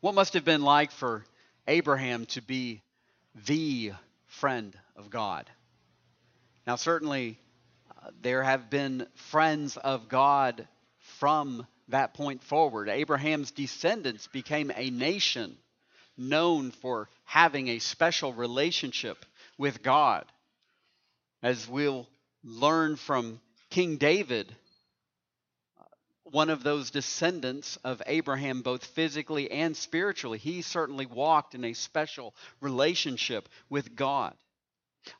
What must have been like for Abraham to be the friend of God? Now, certainly, uh, there have been friends of God from that point forward. Abraham's descendants became a nation known for having a special relationship with God. As we'll learn from King David, one of those descendants of Abraham, both physically and spiritually, he certainly walked in a special relationship with God.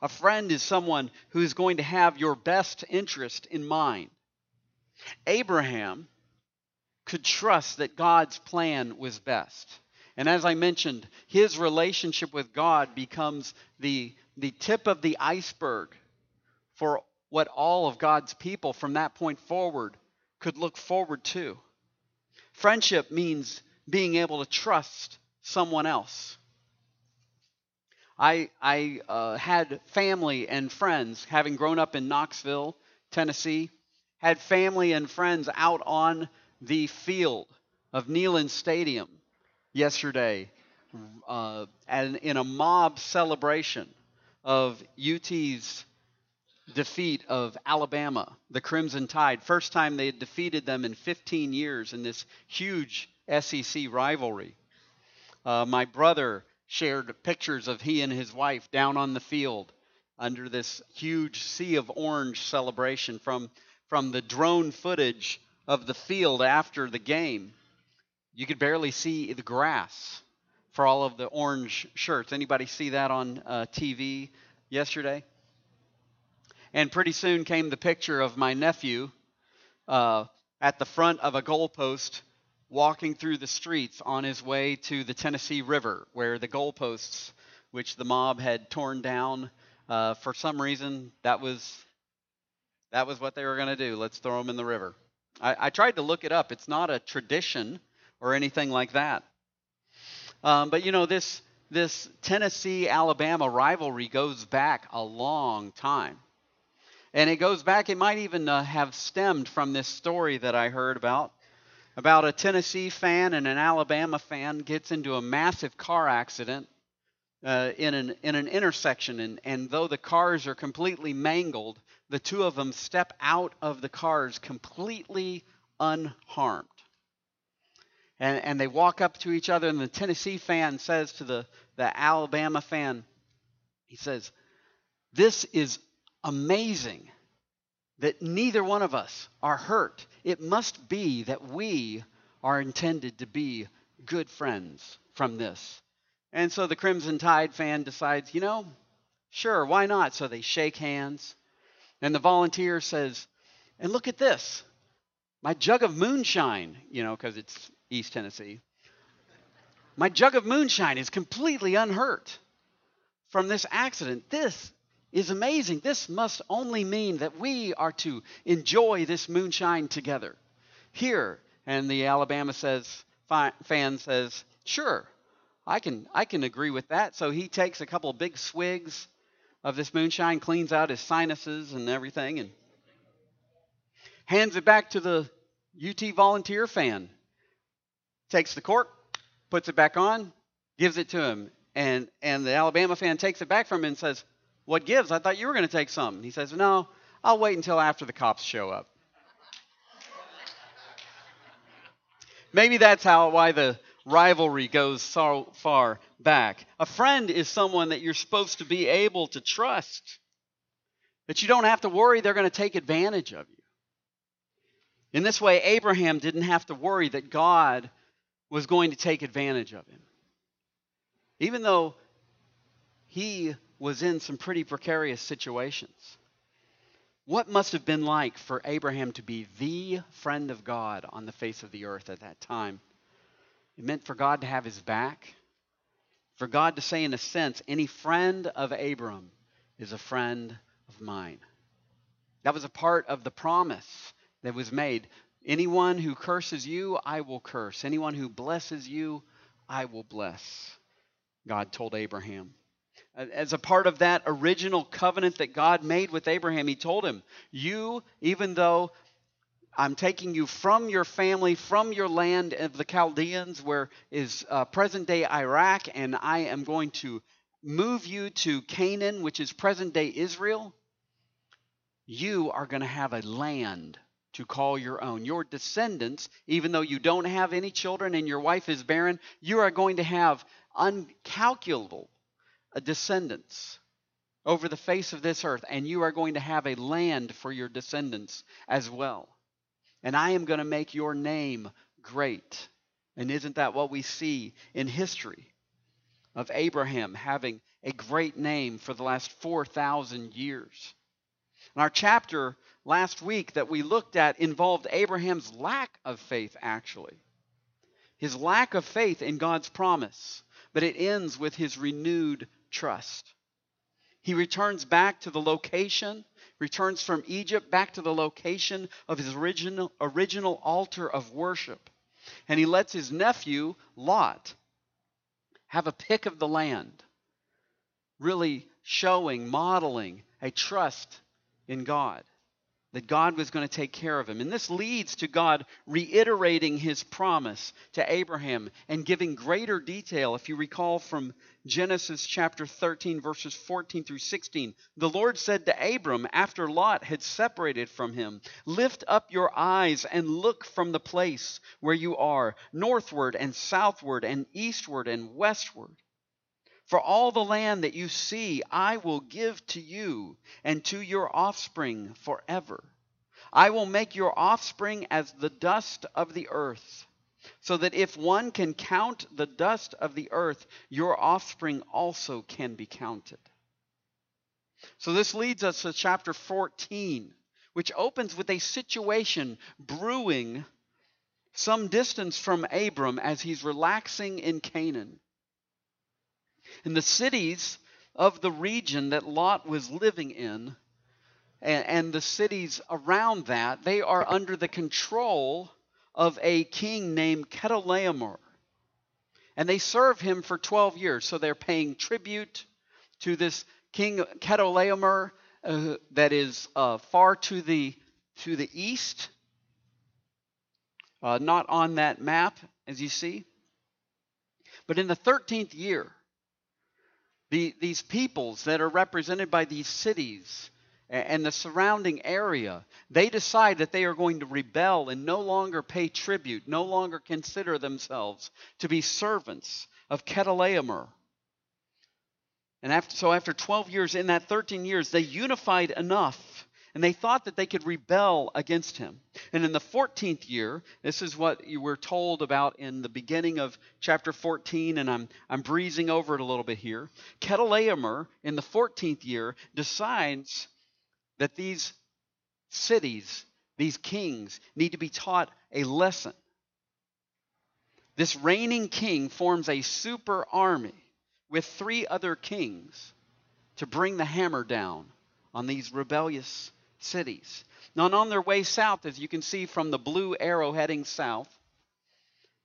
A friend is someone who is going to have your best interest in mind. Abraham could trust that God's plan was best. And as I mentioned, his relationship with God becomes the, the tip of the iceberg for what all of God's people from that point forward could look forward to. Friendship means being able to trust someone else. I, I uh, had family and friends, having grown up in Knoxville, Tennessee, had family and friends out on the field of Neyland Stadium yesterday uh, and in a mob celebration of UT's defeat of Alabama, the Crimson Tide. First time they had defeated them in 15 years in this huge SEC rivalry. Uh, my brother shared pictures of he and his wife down on the field under this huge sea of orange celebration from, from the drone footage of the field after the game. You could barely see the grass for all of the orange shirts. Anybody see that on uh, TV yesterday? And pretty soon came the picture of my nephew uh, at the front of a goalpost walking through the streets on his way to the Tennessee River, where the goalposts, which the mob had torn down, uh, for some reason, that was that was what they were going to do. Let's throw them in the river. I, I, tried to look it up. It's not a tradition or anything like that. Um, but you know, this this Tennessee Alabama rivalry goes back a long time. And it goes back, it might even uh, have stemmed from this story that I heard about about a Tennessee fan and an Alabama fan gets into a massive car accident uh, in, an, in an intersection. And, and though the cars are completely mangled, the two of them step out of the cars completely unharmed. And, and they walk up to each other, and the Tennessee fan says to the, the Alabama fan, he says, This is amazing that neither one of us are hurt. It must be that we are intended to be good friends from this. And so the Crimson Tide fan decides, you know, sure, why not? So they shake hands. And the volunteer says, and look at this my jug of moonshine, you know, because it's East Tennessee. My jug of moonshine is completely unhurt from this accident. This is amazing. This must only mean that we are to enjoy this moonshine together. Here, and the Alabama says fan says, "Sure, I can I can agree with that." So he takes a couple of big swigs of this moonshine, cleans out his sinuses and everything, and hands it back to the UT volunteer fan. Takes the cork, puts it back on, gives it to him, and and the Alabama fan takes it back from him and says, what gives? I thought you were going to take some. He says, No, I'll wait until after the cops show up. Maybe that's how why the rivalry goes so far back. A friend is someone that you're supposed to be able to trust. That you don't have to worry they're going to take advantage of you. In this way, Abraham didn't have to worry that God was going to take advantage of him. Even though he was in some pretty precarious situations. What must have been like for Abraham to be the friend of God on the face of the earth at that time? It meant for God to have his back, for God to say, in a sense, any friend of Abram is a friend of mine. That was a part of the promise that was made. Anyone who curses you, I will curse. Anyone who blesses you, I will bless. God told Abraham. As a part of that original covenant that God made with Abraham, he told him, You, even though I'm taking you from your family, from your land of the Chaldeans, where is uh, present day Iraq, and I am going to move you to Canaan, which is present day Israel. You are going to have a land to call your own. Your descendants, even though you don't have any children and your wife is barren, you are going to have uncalculable descendants over the face of this earth, and you are going to have a land for your descendants as well. And I am going to make your name great. And isn't that what we see in history of Abraham having a great name for the last 4,000 years? And our chapter last week that we looked at involved Abraham's lack of faith, actually. His lack of faith in God's promise, but it ends with his renewed trust. He returns back to the location, returns from Egypt back to the location of his original, original altar of worship. And he lets his nephew, Lot, have a pick of the land, really showing, modeling a trust in God that God was going to take care of him. And this leads to God reiterating his promise to Abraham and giving greater detail. If you recall from Genesis chapter 13, verses 14 through 16, the Lord said to Abram after Lot had separated from him, Lift up your eyes and look from the place where you are, northward and southward and eastward and westward. For all the land that you see, I will give to you and to your offspring forever. I will make your offspring as the dust of the earth, so that if one can count the dust of the earth, your offspring also can be counted. So this leads us to chapter 14, which opens with a situation brewing some distance from Abram as he's relaxing in Canaan. And the cities of the region that Lot was living in and, and the cities around that, they are under the control of a king named Chedorlaomer. And they serve him for 12 years. So they're paying tribute to this king Chedorlaomer uh, that is uh, far to the, to the east, uh, not on that map, as you see. But in the 13th year, the, these peoples that are represented by these cities and the surrounding area, they decide that they are going to rebel and no longer pay tribute, no longer consider themselves to be servants of Chedorlaomer. And after, so after 12 years, in that 13 years, they unified enough and they thought that they could rebel against him. And in the 14th year, this is what you were told about in the beginning of chapter 14, and I'm, I'm breezing over it a little bit here. Chedorlaomer, in the 14th year, decides that these cities, these kings, need to be taught a lesson. This reigning king forms a super army with three other kings to bring the hammer down on these rebellious cities. Now, on their way south, as you can see from the blue arrow heading south,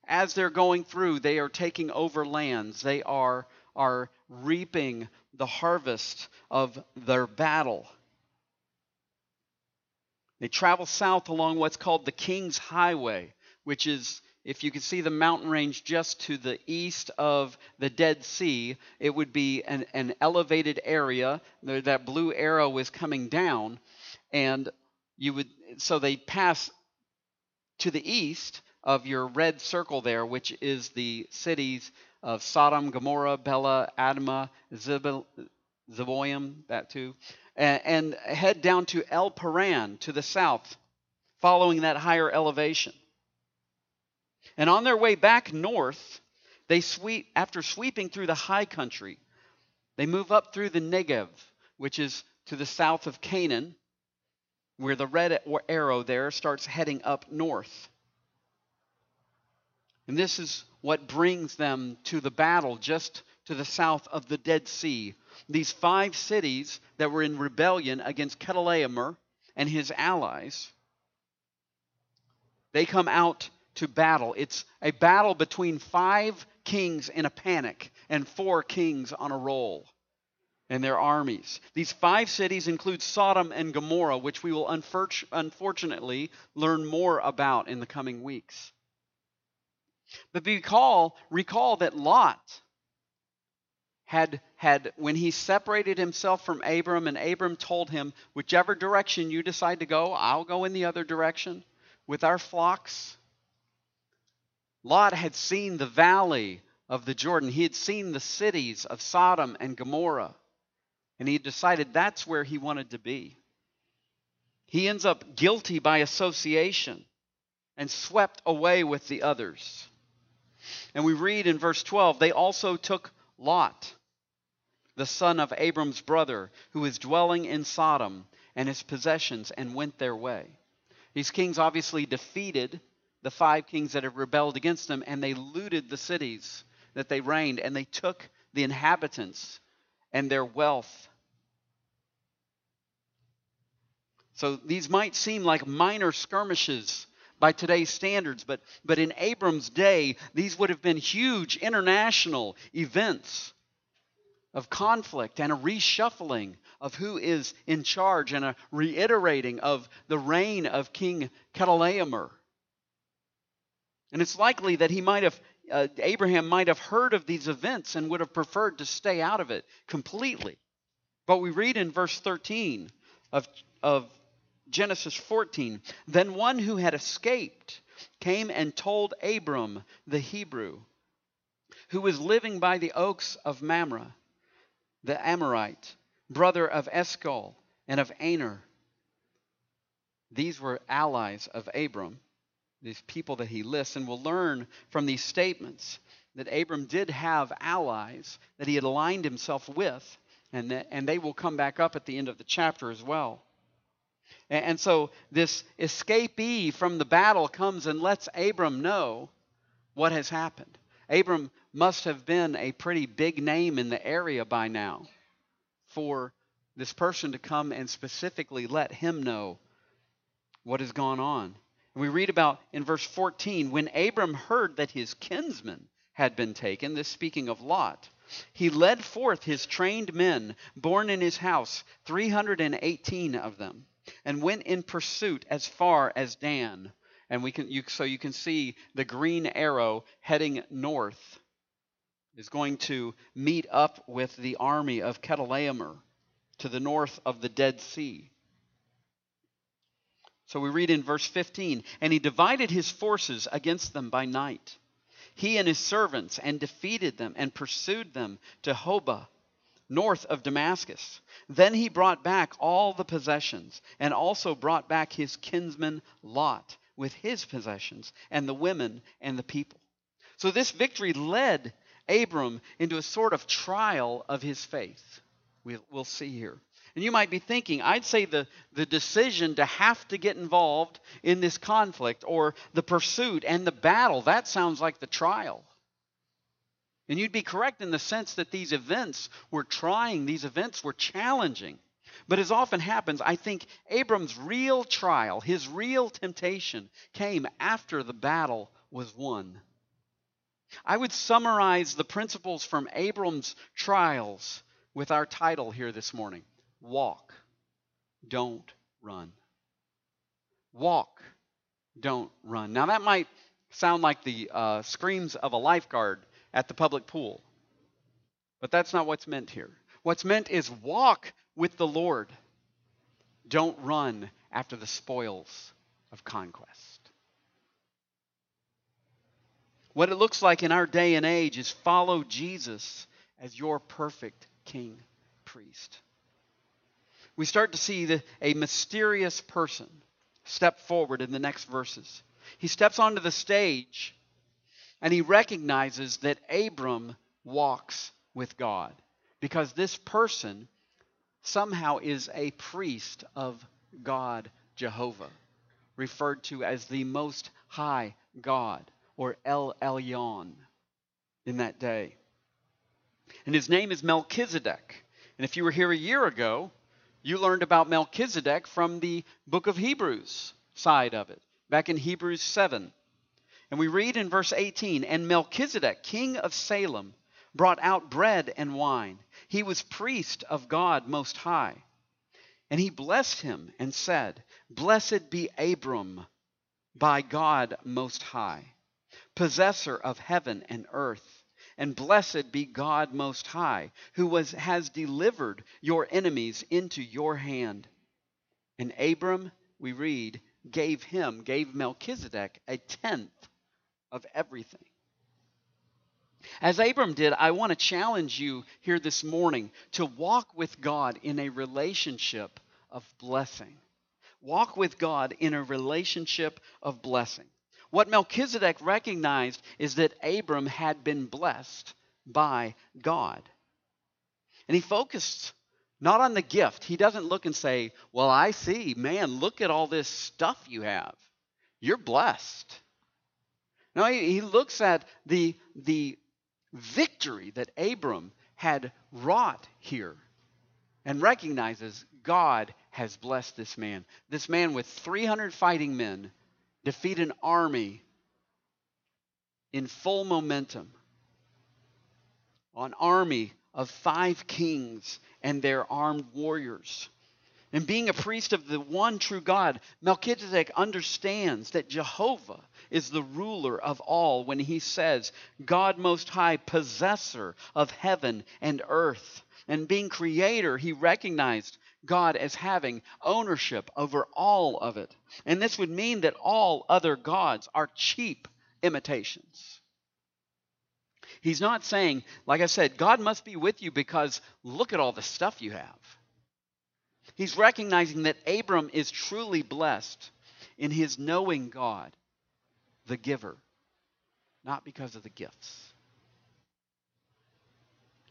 as they're going through, they are taking over lands. They are, are reaping the harvest of their battle. They travel south along what's called the King's Highway, which is, if you can see the mountain range just to the east of the Dead Sea, it would be an, an elevated area. That blue arrow is coming down and you would so they pass to the east of your red circle there, which is the cities of Sodom, Gomorrah, Bela, Admah, Zeboim, that too, and, and head down to El Paran to the south, following that higher elevation. And on their way back north, they sweep after sweeping through the high country, they move up through the Negev, which is to the south of Canaan, where the red arrow there starts heading up north. And this is what brings them to the battle just to the south of the Dead Sea. These five cities that were in rebellion against Chedorlaomer and his allies, they come out to battle. It's a battle between five kings in a panic and four kings on a roll. And their armies. These five cities include Sodom and Gomorrah, which we will unfortunately learn more about in the coming weeks. But recall, recall that Lot had, had, when he separated himself from Abram, and Abram told him, Whichever direction you decide to go, I'll go in the other direction with our flocks. Lot had seen the valley of the Jordan, he had seen the cities of Sodom and Gomorrah, and he decided that's where he wanted to be. He ends up guilty by association and swept away with the others. And we read in verse 12 they also took Lot the son of Abram's brother, who was dwelling in Sodom, and his possessions, and went their way. These kings obviously defeated the five kings that had rebelled against them, and they looted the cities that they reigned, and they took the inhabitants and their wealth. So these might seem like minor skirmishes by today's standards, but, but in Abram's day, these would have been huge international events of conflict and a reshuffling of who is in charge and a reiterating of the reign of King Chedorlaomer. And it's likely that he might have, uh, Abraham might have heard of these events and would have preferred to stay out of it completely. But we read in verse 13 of, of Genesis 14 Then one who had escaped came and told Abram the Hebrew, who was living by the oaks of Mamre the Amorite, brother of Eshcol and of Aner. These were allies of Abram, these people that he lists, and we'll learn from these statements that Abram did have allies that he had aligned himself with, and, that, and they will come back up at the end of the chapter as well. And, so this escapee from the battle comes and lets Abram know what has happened. Abram must have been a pretty big name in the area by now for this person to come and specifically let him know what has gone on. we read about in verse 14 when Abram heard that his kinsman had been taken, this speaking of Lot, he led forth his trained men born in his house, 318 of them, and went in pursuit as far as Dan. And we can, you, so you can see the green arrow heading north is going to meet up with the army of Chedorlaomer to the north of the Dead Sea. So we read in verse 15, and he divided his forces against them by night, he and his servants, and defeated them and pursued them to Hobah, north of Damascus. Then he brought back all the possessions, and also brought back his kinsman Lot with his possessions, and the women and the people. So this victory led Abram into a sort of trial of his faith. We'll, we'll see here. And you might be thinking, I'd say the, the decision to have to get involved in this conflict or the pursuit and the battle, that sounds like the trial. And you'd be correct in the sense that these events were trying, these events were challenging. But as often happens, I think Abram's real trial, his real temptation, came after the battle was won. I would summarize the principles from Abram's trials with our title here this morning Walk, don't run. Walk, don't run. Now, that might sound like the uh, screams of a lifeguard at the public pool, but that's not what's meant here. What's meant is walk with the Lord, don't run after the spoils of conquest. What it looks like in our day and age is follow Jesus as your perfect king priest. We start to see the, a mysterious person step forward in the next verses. He steps onto the stage and he recognizes that Abram walks with God because this person somehow is a priest of God Jehovah, referred to as the Most High God or El Elyon in that day. And his name is Melchizedek. And if you were here a year ago, you learned about Melchizedek from the book of Hebrews side of it, back in Hebrews 7. And we read in verse 18 And Melchizedek, king of Salem, brought out bread and wine. He was priest of God Most High. And he blessed him and said, Blessed be Abram by God Most High, possessor of heaven and earth. And blessed be God Most High, who was, has delivered your enemies into your hand. And Abram, we read, gave him, gave Melchizedek a tenth of everything. As Abram did, I want to challenge you here this morning to walk with God in a relationship of blessing. Walk with God in a relationship of blessing. What Melchizedek recognized is that Abram had been blessed by God. And he focused not on the gift. He doesn't look and say, Well, I see, man, look at all this stuff you have. You're blessed. No, he, he looks at the, the victory that Abram had wrought here and recognizes God has blessed this man. This man with 300 fighting men defeat an army in full momentum. An army of five kings and their armed warriors. And being a priest of the one true God, Melchizedek understands that Jehovah is the ruler of all when he says, God Most High, possessor of heaven and earth. And being creator, he recognized God as having ownership over all of it. And this would mean that all other gods are cheap imitations. He's not saying, like I said, God must be with you because look at all the stuff you have. He's recognizing that Abram is truly blessed in his knowing God, the giver, not because of the gifts.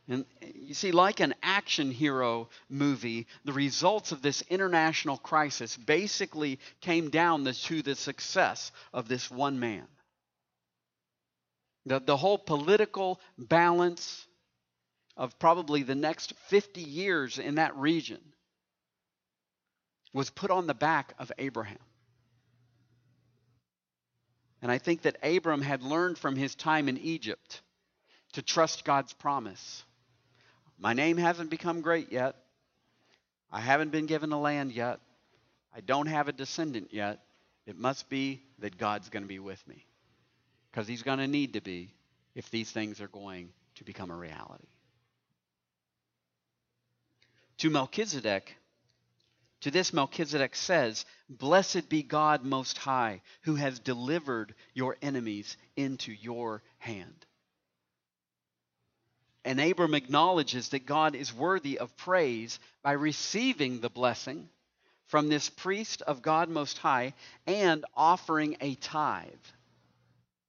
And you see, like an action hero movie, the results of this international crisis basically came down to the success of this one man. The, the whole political balance of probably the next 50 years in that region was put on the back of Abraham. And I think that Abram had learned from his time in Egypt to trust God's promise. My name hasn't become great yet. I haven't been given a land yet. I don't have a descendant yet. It must be that God's going to be with me. Because he's going to need to be if these things are going to become a reality. To Melchizedek, to this, Melchizedek says, Blessed be God Most High, who has delivered your enemies into your hand. And Abram acknowledges that God is worthy of praise by receiving the blessing from this priest of God Most High and offering a tithe,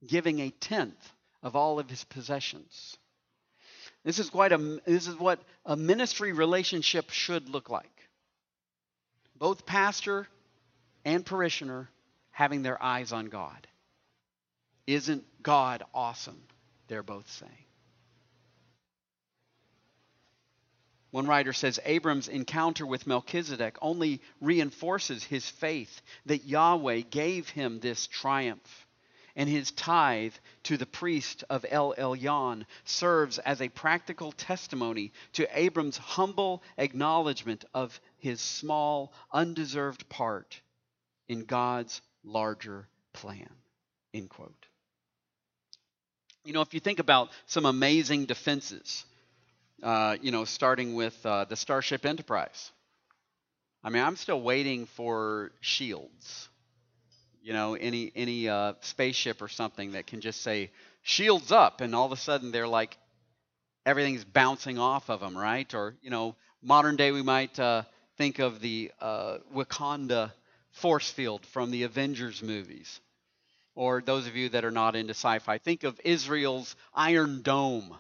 giving a tenth of all of his possessions. This is quite a this is what a ministry relationship should look like both pastor and parishioner having their eyes on God. Isn't God awesome? They're both saying. One writer says Abram's encounter with Melchizedek only reinforces his faith that Yahweh gave him this triumph, and his tithe to the priest of El Elyon serves as a practical testimony to Abram's humble acknowledgement of his small, undeserved part in God's larger plan. End quote. You know, if you think about some amazing defenses, uh, you know, starting with uh, the Starship Enterprise. I mean, I'm still waiting for shields. You know, any any uh, spaceship or something that can just say shields up, and all of a sudden they're like everything's bouncing off of them, right? Or you know, modern day we might uh, think of the uh, Wakanda force field from the Avengers movies. Or those of you that are not into sci fi, think of Israel's Iron Dome,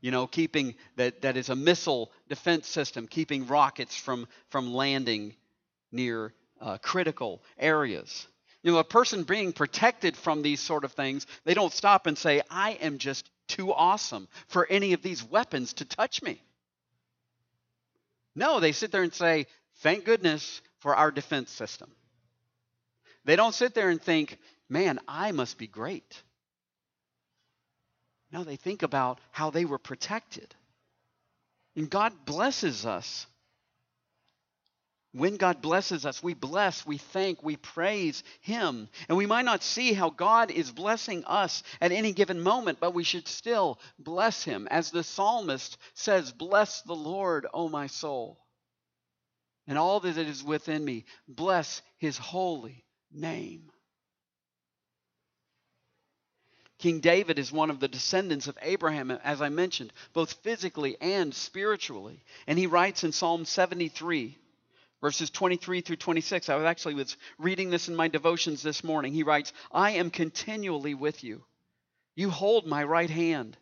you know, keeping that, that is a missile defense system, keeping rockets from, from landing near uh, critical areas. You know, a person being protected from these sort of things, they don't stop and say, I am just too awesome for any of these weapons to touch me. No, they sit there and say, thank goodness for our defense system. They don't sit there and think, man, I must be great. No, they think about how they were protected. And God blesses us. When God blesses us, we bless, we thank, we praise Him. And we might not see how God is blessing us at any given moment, but we should still bless Him. As the psalmist says, Bless the Lord, O my soul, and all that is within me. Bless His holy name. King David is one of the descendants of Abraham, as I mentioned, both physically and spiritually. And he writes in Psalm 73, verses 23 through 26. I was actually was reading this in my devotions this morning. He writes, I am continually with you. You hold my right hand.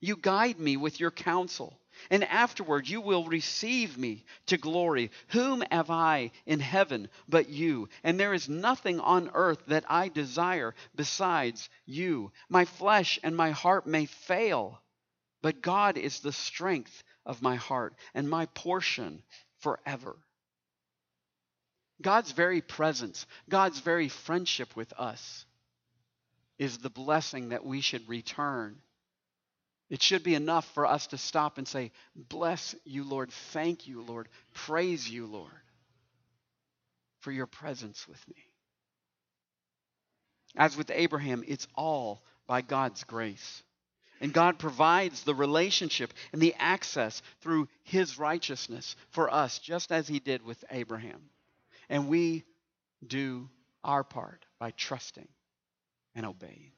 You guide me with your counsel and afterward you will receive me to glory. Whom have I in heaven but you? And there is nothing on earth that I desire besides you. My flesh and my heart may fail, but God is the strength of my heart and my portion forever. God's very presence, God's very friendship with us is the blessing that we should return it should be enough for us to stop and say, Bless you, Lord. Thank you, Lord. Praise you, Lord, for your presence with me. As with Abraham, it's all by God's grace. And God provides the relationship and the access through his righteousness for us, just as he did with Abraham. And we do our part by trusting and obeying.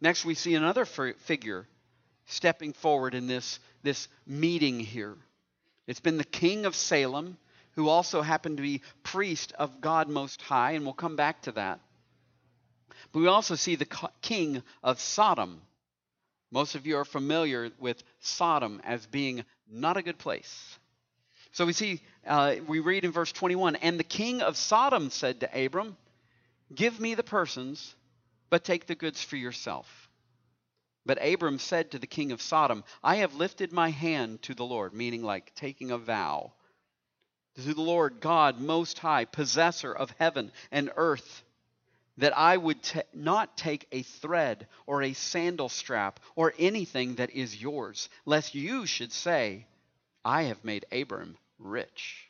Next, we see another figure stepping forward in this, this meeting here. It's been the king of Salem, who also happened to be priest of God Most High, and we'll come back to that. But we also see the king of Sodom. Most of you are familiar with Sodom as being not a good place. So we see, uh, we read in verse 21 And the king of Sodom said to Abram, Give me the persons, but take the goods for yourself. But Abram said to the king of Sodom, I have lifted my hand to the Lord, meaning like taking a vow, to the Lord God Most High, possessor of heaven and earth, that I would t- not take a thread or a sandal strap or anything that is yours, lest you should say, I have made Abram rich.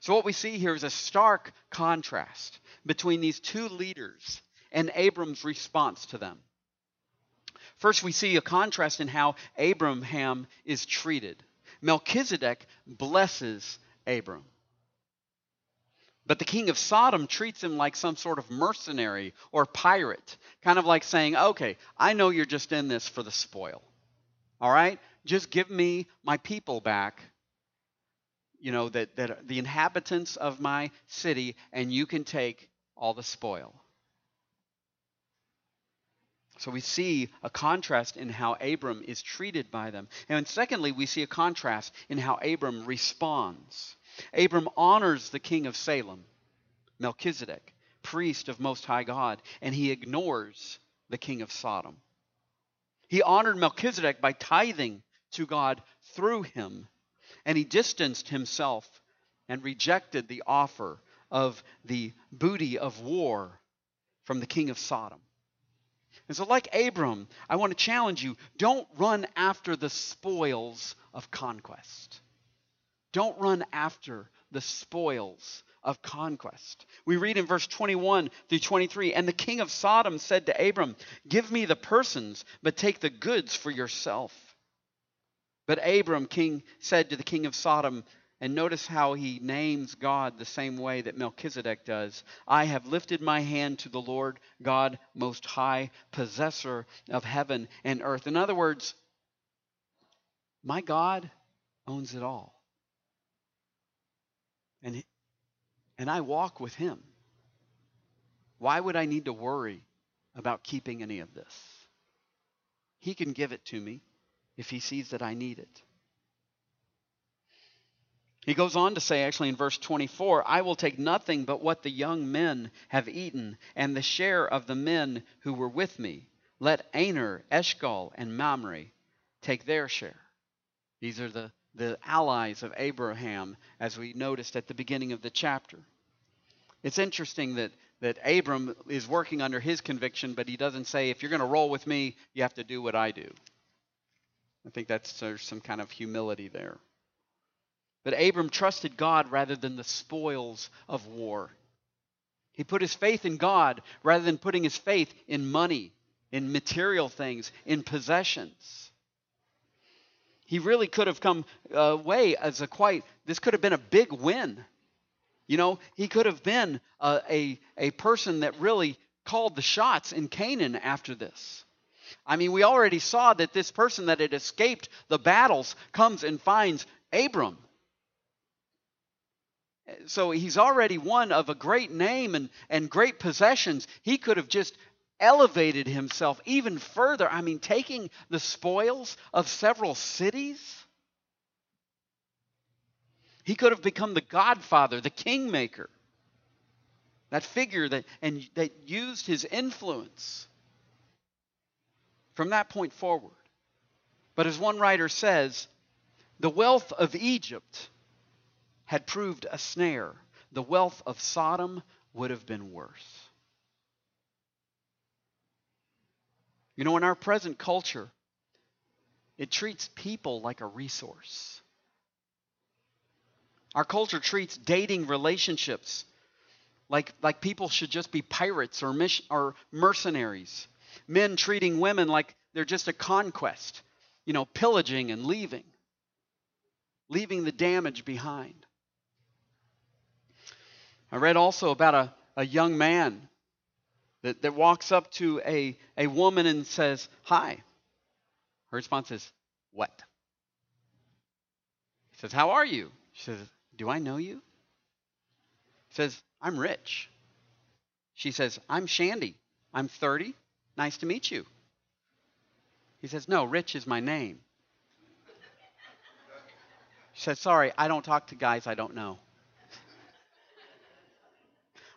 So, what we see here is a stark contrast between these two leaders and Abram's response to them. First, we see a contrast in how Abraham is treated. Melchizedek blesses Abram. But the king of Sodom treats him like some sort of mercenary or pirate, kind of like saying, okay, I know you're just in this for the spoil. All right? Just give me my people back, you know, that, that the inhabitants of my city, and you can take all the spoil. So we see a contrast in how Abram is treated by them. And secondly, we see a contrast in how Abram responds. Abram honors the king of Salem, Melchizedek, priest of Most High God, and he ignores the king of Sodom. He honored Melchizedek by tithing to God through him, and he distanced himself and rejected the offer of the booty of war from the king of Sodom. And so, like Abram, I want to challenge you don't run after the spoils of conquest. Don't run after the spoils of conquest. We read in verse 21 through 23 And the king of Sodom said to Abram, Give me the persons, but take the goods for yourself. But Abram king said to the king of Sodom, and notice how he names God the same way that Melchizedek does. I have lifted my hand to the Lord God Most High, possessor of heaven and earth. In other words, my God owns it all. And, and I walk with him. Why would I need to worry about keeping any of this? He can give it to me if he sees that I need it. He goes on to say, actually, in verse 24, I will take nothing but what the young men have eaten, and the share of the men who were with me. Let Aner, Eshcol, and Mamre take their share. These are the, the allies of Abraham, as we noticed at the beginning of the chapter. It's interesting that that Abram is working under his conviction, but he doesn't say, if you're going to roll with me, you have to do what I do. I think that's there's some kind of humility there. But Abram trusted God rather than the spoils of war. He put his faith in God rather than putting his faith in money, in material things, in possessions. He really could have come uh, away as a quite, this could have been a big win. You know, he could have been a, a, a person that really called the shots in Canaan after this. I mean, we already saw that this person that had escaped the battles comes and finds Abram so he's already one of a great name and, and great possessions. He could have just elevated himself even further. I mean, taking the spoils of several cities. He could have become the godfather, the kingmaker, that figure that, and, that used his influence from that point forward. But as one writer says, the wealth of Egypt had proved a snare, the wealth of Sodom would have been worse. You know, in our present culture, it treats people like a resource. Our culture treats dating relationships like, like people should just be pirates or, mission, or mercenaries. Men treating women like they're just a conquest, you know, pillaging and leaving, leaving the damage behind. I read also about a, a young man that, that walks up to a, a woman and says, Hi. Her response is, What? He says, How are you? She says, Do I know you? He says, I'm rich. She says, I'm Shandy. I'm 30. Nice to meet you. He says, No, Rich is my name. She says, Sorry, I don't talk to guys I don't know.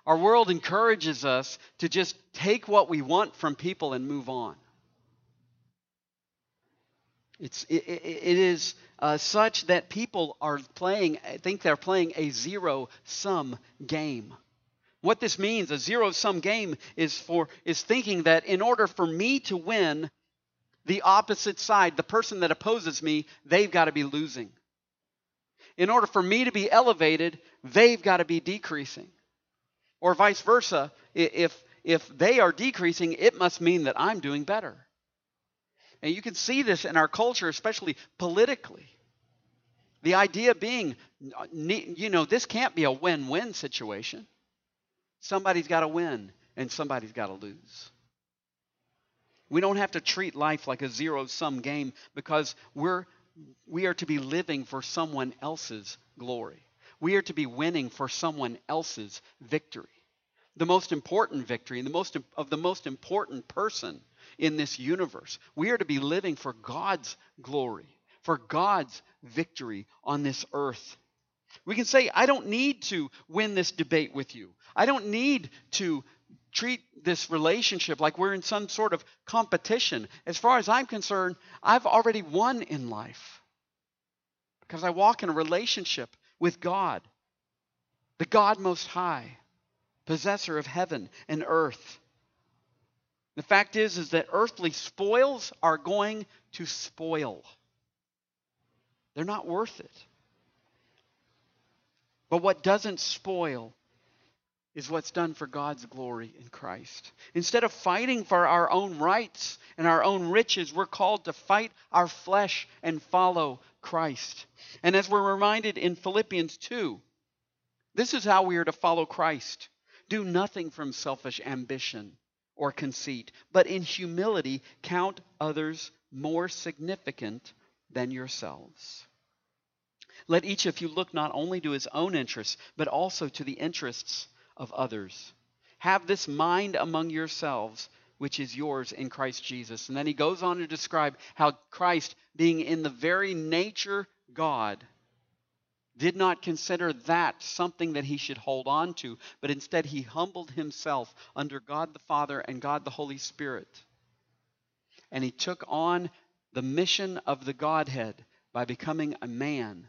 Our world encourages us to just take what we want from people and move on. It's, it, it is uh, such that people are playing, I think they're playing a zero sum game. What this means, a zero sum game, is for is thinking that in order for me to win, the opposite side, the person that opposes me, they've got to be losing. In order for me to be elevated, they've got to be decreasing. Or vice versa, if, if they are decreasing, it must mean that I'm doing better. And you can see this in our culture, especially politically. The idea being, you know, this can't be a win win situation. Somebody's got to win and somebody's got to lose. We don't have to treat life like a zero sum game because we're, we are to be living for someone else's glory. We are to be winning for someone else's victory. The most important victory and the most of the most important person in this universe. We are to be living for God's glory, for God's victory on this earth. We can say, I don't need to win this debate with you. I don't need to treat this relationship like we're in some sort of competition. As far as I'm concerned, I've already won in life because I walk in a relationship with God, the God Most High, possessor of heaven and earth. The fact is is that earthly spoils are going to spoil. They're not worth it. But what doesn't spoil is what's done for God's glory in Christ. Instead of fighting for our own rights and our own riches, we're called to fight our flesh and follow Christ. And as we're reminded in Philippians 2, this is how we are to follow Christ. Do nothing from selfish ambition or conceit, but in humility count others more significant than yourselves. Let each of you look not only to his own interests, but also to the interests of others. Have this mind among yourselves, which is yours in Christ Jesus. And then he goes on to describe how Christ, being in the very nature God, did not consider that something that he should hold on to, but instead he humbled himself under God the Father and God the Holy Spirit. And he took on the mission of the Godhead by becoming a man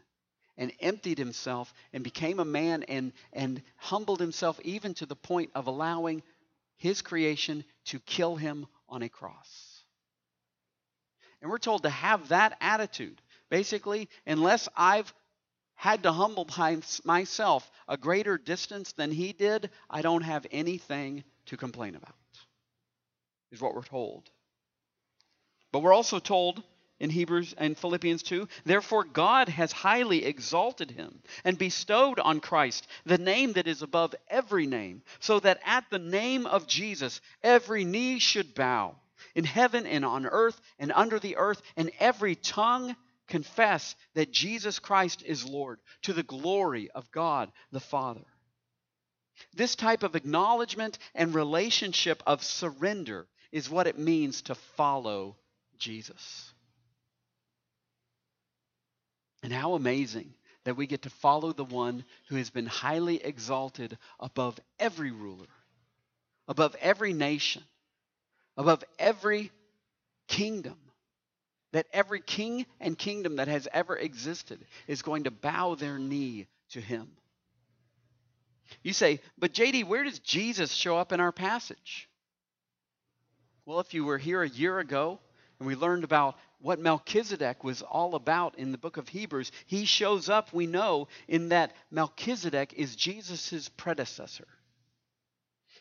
and emptied himself and became a man and, and humbled himself even to the point of allowing his creation to kill him on a cross. And we're told to have that attitude. Basically, unless I've had to humble myself a greater distance than he did, I don't have anything to complain about, is what we're told. But we're also told in Hebrews and Philippians 2 Therefore, God has highly exalted him and bestowed on Christ the name that is above every name, so that at the name of Jesus every knee should bow in heaven and on earth and under the earth, and every tongue confess that Jesus Christ is Lord to the glory of God the Father. This type of acknowledgement and relationship of surrender is what it means to follow Jesus. And how amazing that we get to follow the one who has been highly exalted above every ruler, above every nation, above every kingdom. That every king and kingdom that has ever existed is going to bow their knee to him. You say, but JD, where does Jesus show up in our passage? Well, if you were here a year ago and we learned about what Melchizedek was all about in the book of Hebrews, he shows up, we know, in that Melchizedek is Jesus' predecessor.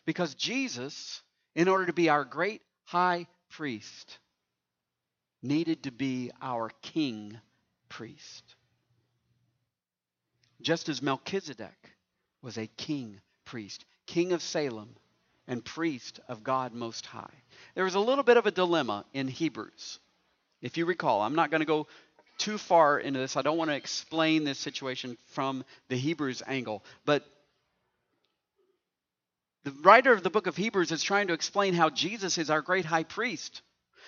Because Jesus, in order to be our great high priest, needed to be our king priest. Just as Melchizedek was a king priest, king of Salem, and priest of God Most High. There was a little bit of a dilemma in Hebrews. If you recall, I'm not going to go too far into this. I don't want to explain this situation from the Hebrews angle. But the writer of the book of Hebrews is trying to explain how Jesus is our great high priest.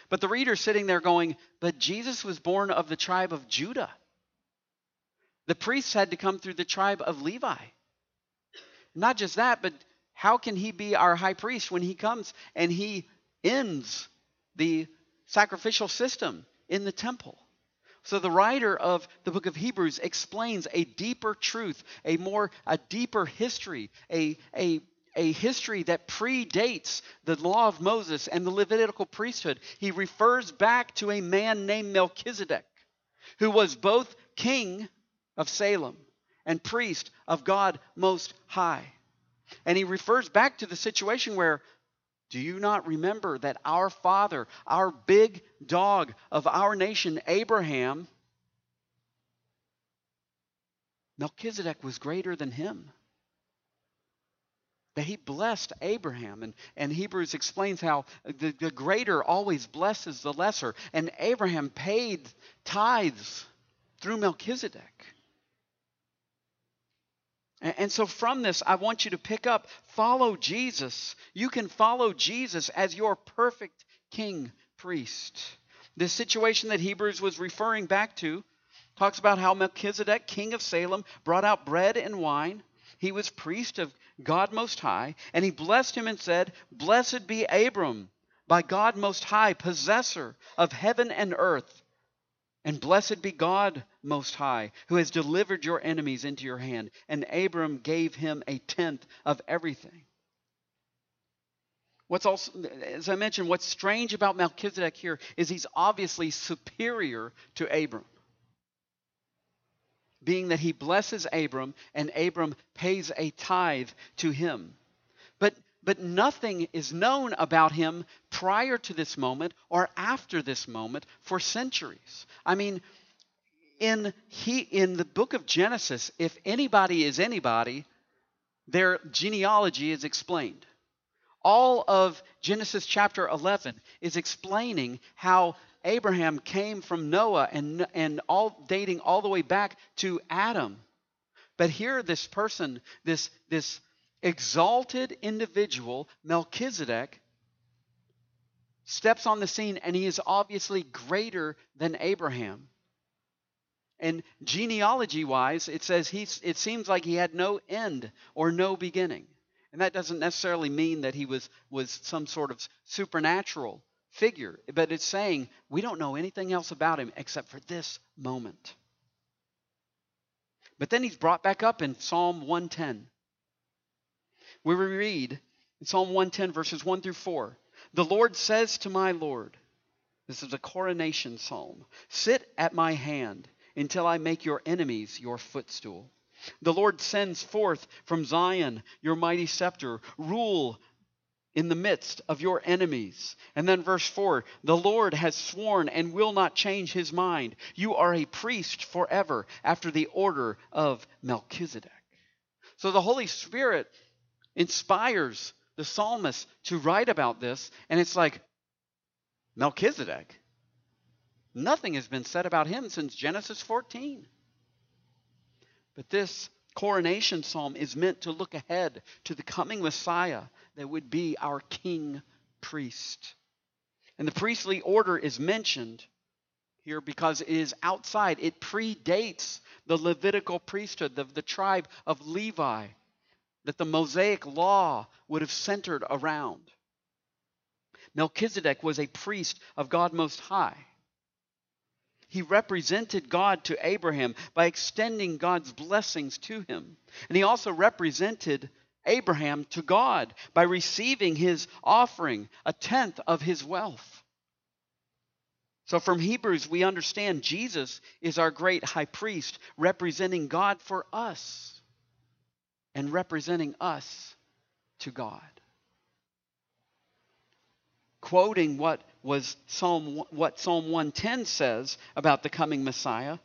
But the reader's sitting there going, But Jesus was born of the tribe of Judah. The priests had to come through the tribe of Levi. Not just that, but how can he be our high priest when he comes and he ends the sacrificial system in the temple? So the writer of the book of Hebrews explains a deeper truth, a more a deeper history, a a a history that predates the law of Moses and the Levitical priesthood. He refers back to a man named Melchizedek, who was both king of Salem and priest of God Most High. And he refers back to the situation where, do you not remember that our father, our big dog of our nation, Abraham, Melchizedek was greater than him? that he blessed Abraham. And, and Hebrews explains how the, the greater always blesses the lesser. And Abraham paid tithes through Melchizedek. And, so from this, I want you to pick up follow Jesus. You can follow Jesus as your perfect king priest. This situation that Hebrews was referring back to talks about how Melchizedek, king of Salem, brought out bread and wine. He was priest of God Most High, and he blessed him and said, Blessed be Abram by God Most High, possessor of heaven and earth. And blessed be God Most High, who has delivered your enemies into your hand. And Abram gave him a tenth of everything. What's also, as I mentioned, what's strange about Melchizedek here is he's obviously superior to Abram being that he blesses Abram and Abram pays a tithe to him. But nothing is known about him prior to this moment or after this moment for centuries. I mean, in he in the book of Genesis, if anybody is anybody, their genealogy is explained. All of Genesis chapter 11 is explaining how Abraham came from Noah and, and all dating all the way back to Adam. But here, this person, this, this exalted individual, Melchizedek, steps on the scene and he is obviously greater than Abraham. And genealogy wise, it says he's, it seems like he had no end or no beginning. And that doesn't necessarily mean that he was, was some sort of supernatural figure, but it's saying we don't know anything else about him except for this moment. But then he's brought back up in Psalm 110, where we read in Psalm 110, verses 1 through 4 The Lord says to my Lord, this is a coronation psalm Sit at my hand until I make your enemies your footstool. The Lord sends forth from Zion your mighty scepter. Rule in the midst of your enemies. And then verse 4 The Lord has sworn and will not change his mind. You are a priest forever after the order of Melchizedek. So the Holy Spirit inspires the psalmist to write about this, and it's like Melchizedek. Nothing has been said about him since Genesis 14. But this coronation psalm is meant to look ahead to the coming Messiah that would be our king priest. And the priestly order is mentioned here because it is outside, it predates the Levitical priesthood, the, the tribe of Levi, that the Mosaic law would have centered around. Melchizedek was a priest of God Most High. He represented God to Abraham by extending God's blessings to him. And he also represented Abraham to God by receiving his offering, a tenth of his wealth. So, from Hebrews, we understand Jesus is our great high priest, representing God for us and representing us to God quoting what was Psalm what Psalm 110 says about the coming Messiah,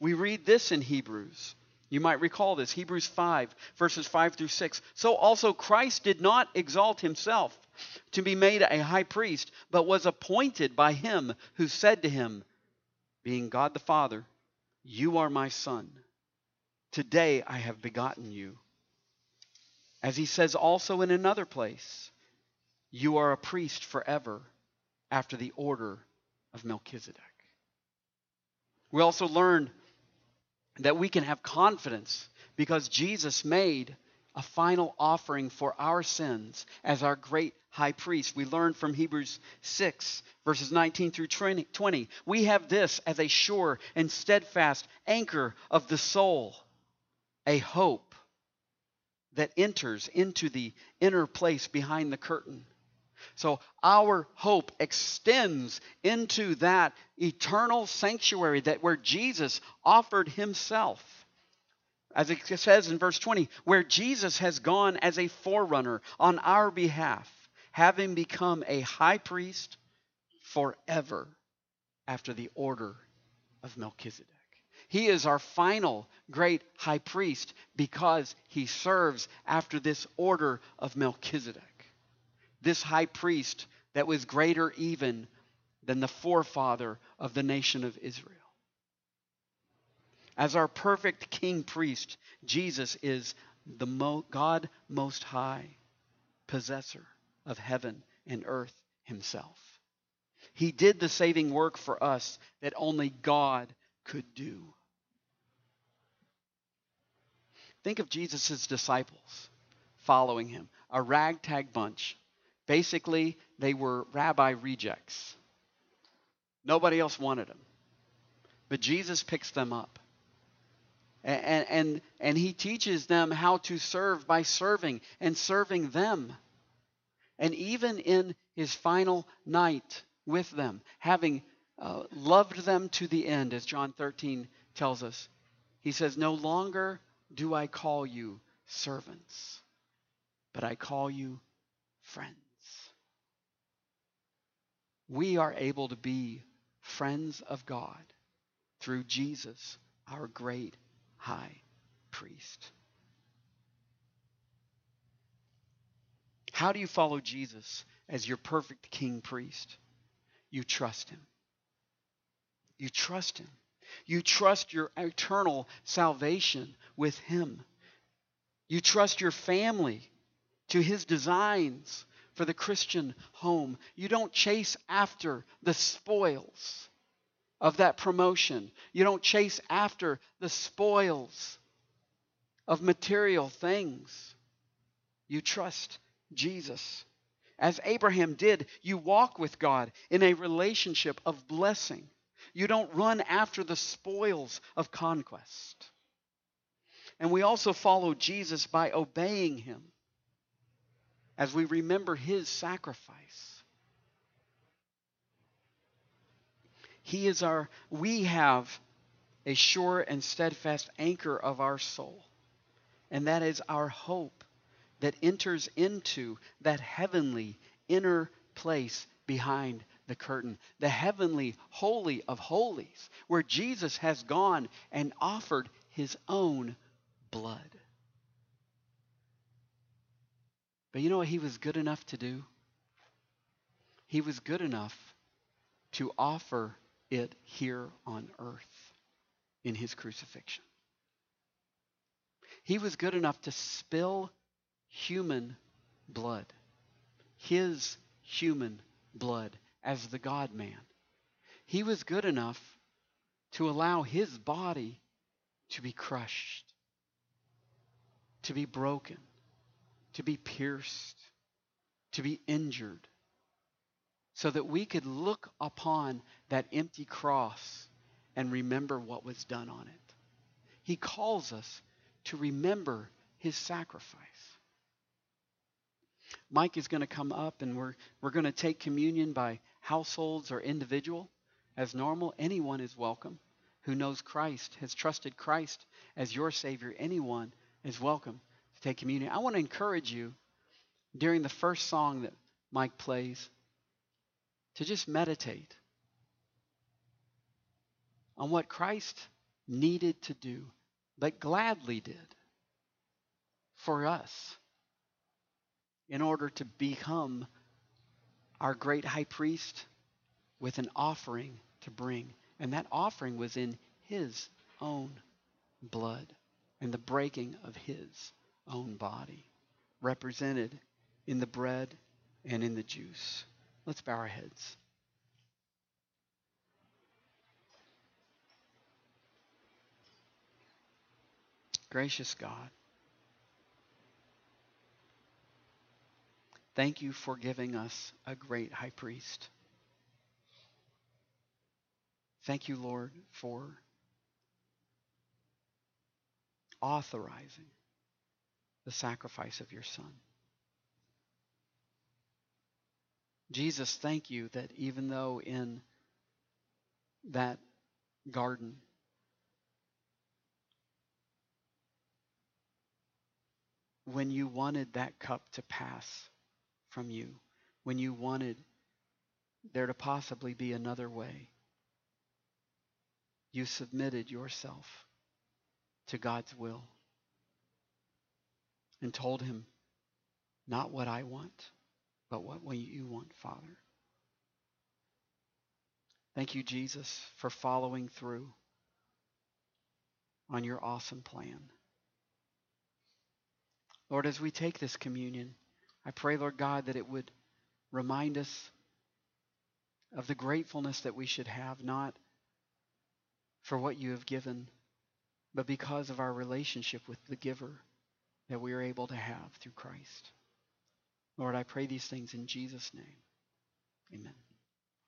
we read this in Hebrews. You might recall this Hebrews 5, verses 5 through 6. So also Christ did not exalt himself to be made a high priest, but was appointed by him who said to him, being God the Father, You are my Son. Today I have begotten you. As he says also in another place, you are a priest forever after the order of Melchizedek. We also learn that we can have confidence because Jesus made a final offering for our sins as our great high priest. We learn from Hebrews 6, verses 19 through 20. We have this as a sure and steadfast anchor of the soul, a hope that enters into the inner place behind the curtain so our hope extends into that eternal sanctuary that where Jesus offered himself. As it says in verse 20, where Jesus has gone as a forerunner on our behalf, having become a high priest forever after the order of Melchizedek. He is our final great high priest because he serves after this order of Melchizedek this high priest that was greater even than the forefather of the nation of Israel. As our perfect king priest, Jesus is the Mo- God Most High, possessor of heaven and earth himself. He did the saving work for us that only God could do. Think of Jesus' disciples following him, a ragtag bunch Basically, they were rabbi rejects. Nobody else wanted them. But Jesus picks them up. And, and, and he teaches them how to serve by serving and serving them. And even in his final night with them, having uh, loved them to the end, as John 13 tells us, he says, No longer do I call you servants, but I call you friends we are able to be friends of God through Jesus, our great high priest. How do you follow Jesus as your perfect king priest? You trust him. You trust him. You trust your eternal salvation with him. You trust your family to his designs for the Christian home. You don't chase after the spoils of that promotion. You don't chase after the spoils of material things. You trust Jesus. As Abraham did, you walk with God in a relationship of blessing. You don't run after the spoils of conquest. And we also follow Jesus by obeying him as we remember his sacrifice. He is our, we have a sure and steadfast anchor of our soul, and that is our hope that enters into that heavenly inner place behind the curtain, the heavenly holy of holies, where Jesus has gone and offered his own blood. But you know what he was good enough to do? He was good enough to offer it here on earth in his crucifixion. He was good enough to spill human blood, his human blood as the God man. He was good enough to allow his body to be crushed, to be broken, to be pierced, to be injured, so that we could look upon that empty cross and remember what was done on it. He calls us to remember his sacrifice. Mike is going to come up and we're, we're going to take communion by households or individual. As normal, anyone is welcome who knows Christ, has trusted Christ as your Savior. Anyone is welcome to take communion. I want to encourage you during the first song that Mike plays to just meditate on what Christ needed to do, but gladly did for us in order to become our great high priest with an offering to bring. And that offering was in his own blood and the breaking of his own body, represented in the bread and in the juice. Let's bow our heads. Gracious God, thank you for giving us a great high priest. Thank you, Lord, for authorizing the sacrifice of your Son. Jesus, thank you that even though in that garden when you wanted that cup to pass from you, when you wanted there to possibly be another way, you submitted yourself to God's will and told him, Not what I want, but what you want, Father. Thank you, Jesus, for following through on your awesome plan. Lord, as we take this communion, I pray, Lord God, that it would remind us of the gratefulness that we should have, not for what you have given, but because of our relationship with the giver that we are able to have through Christ. Lord, I pray these things in Jesus' name. Amen.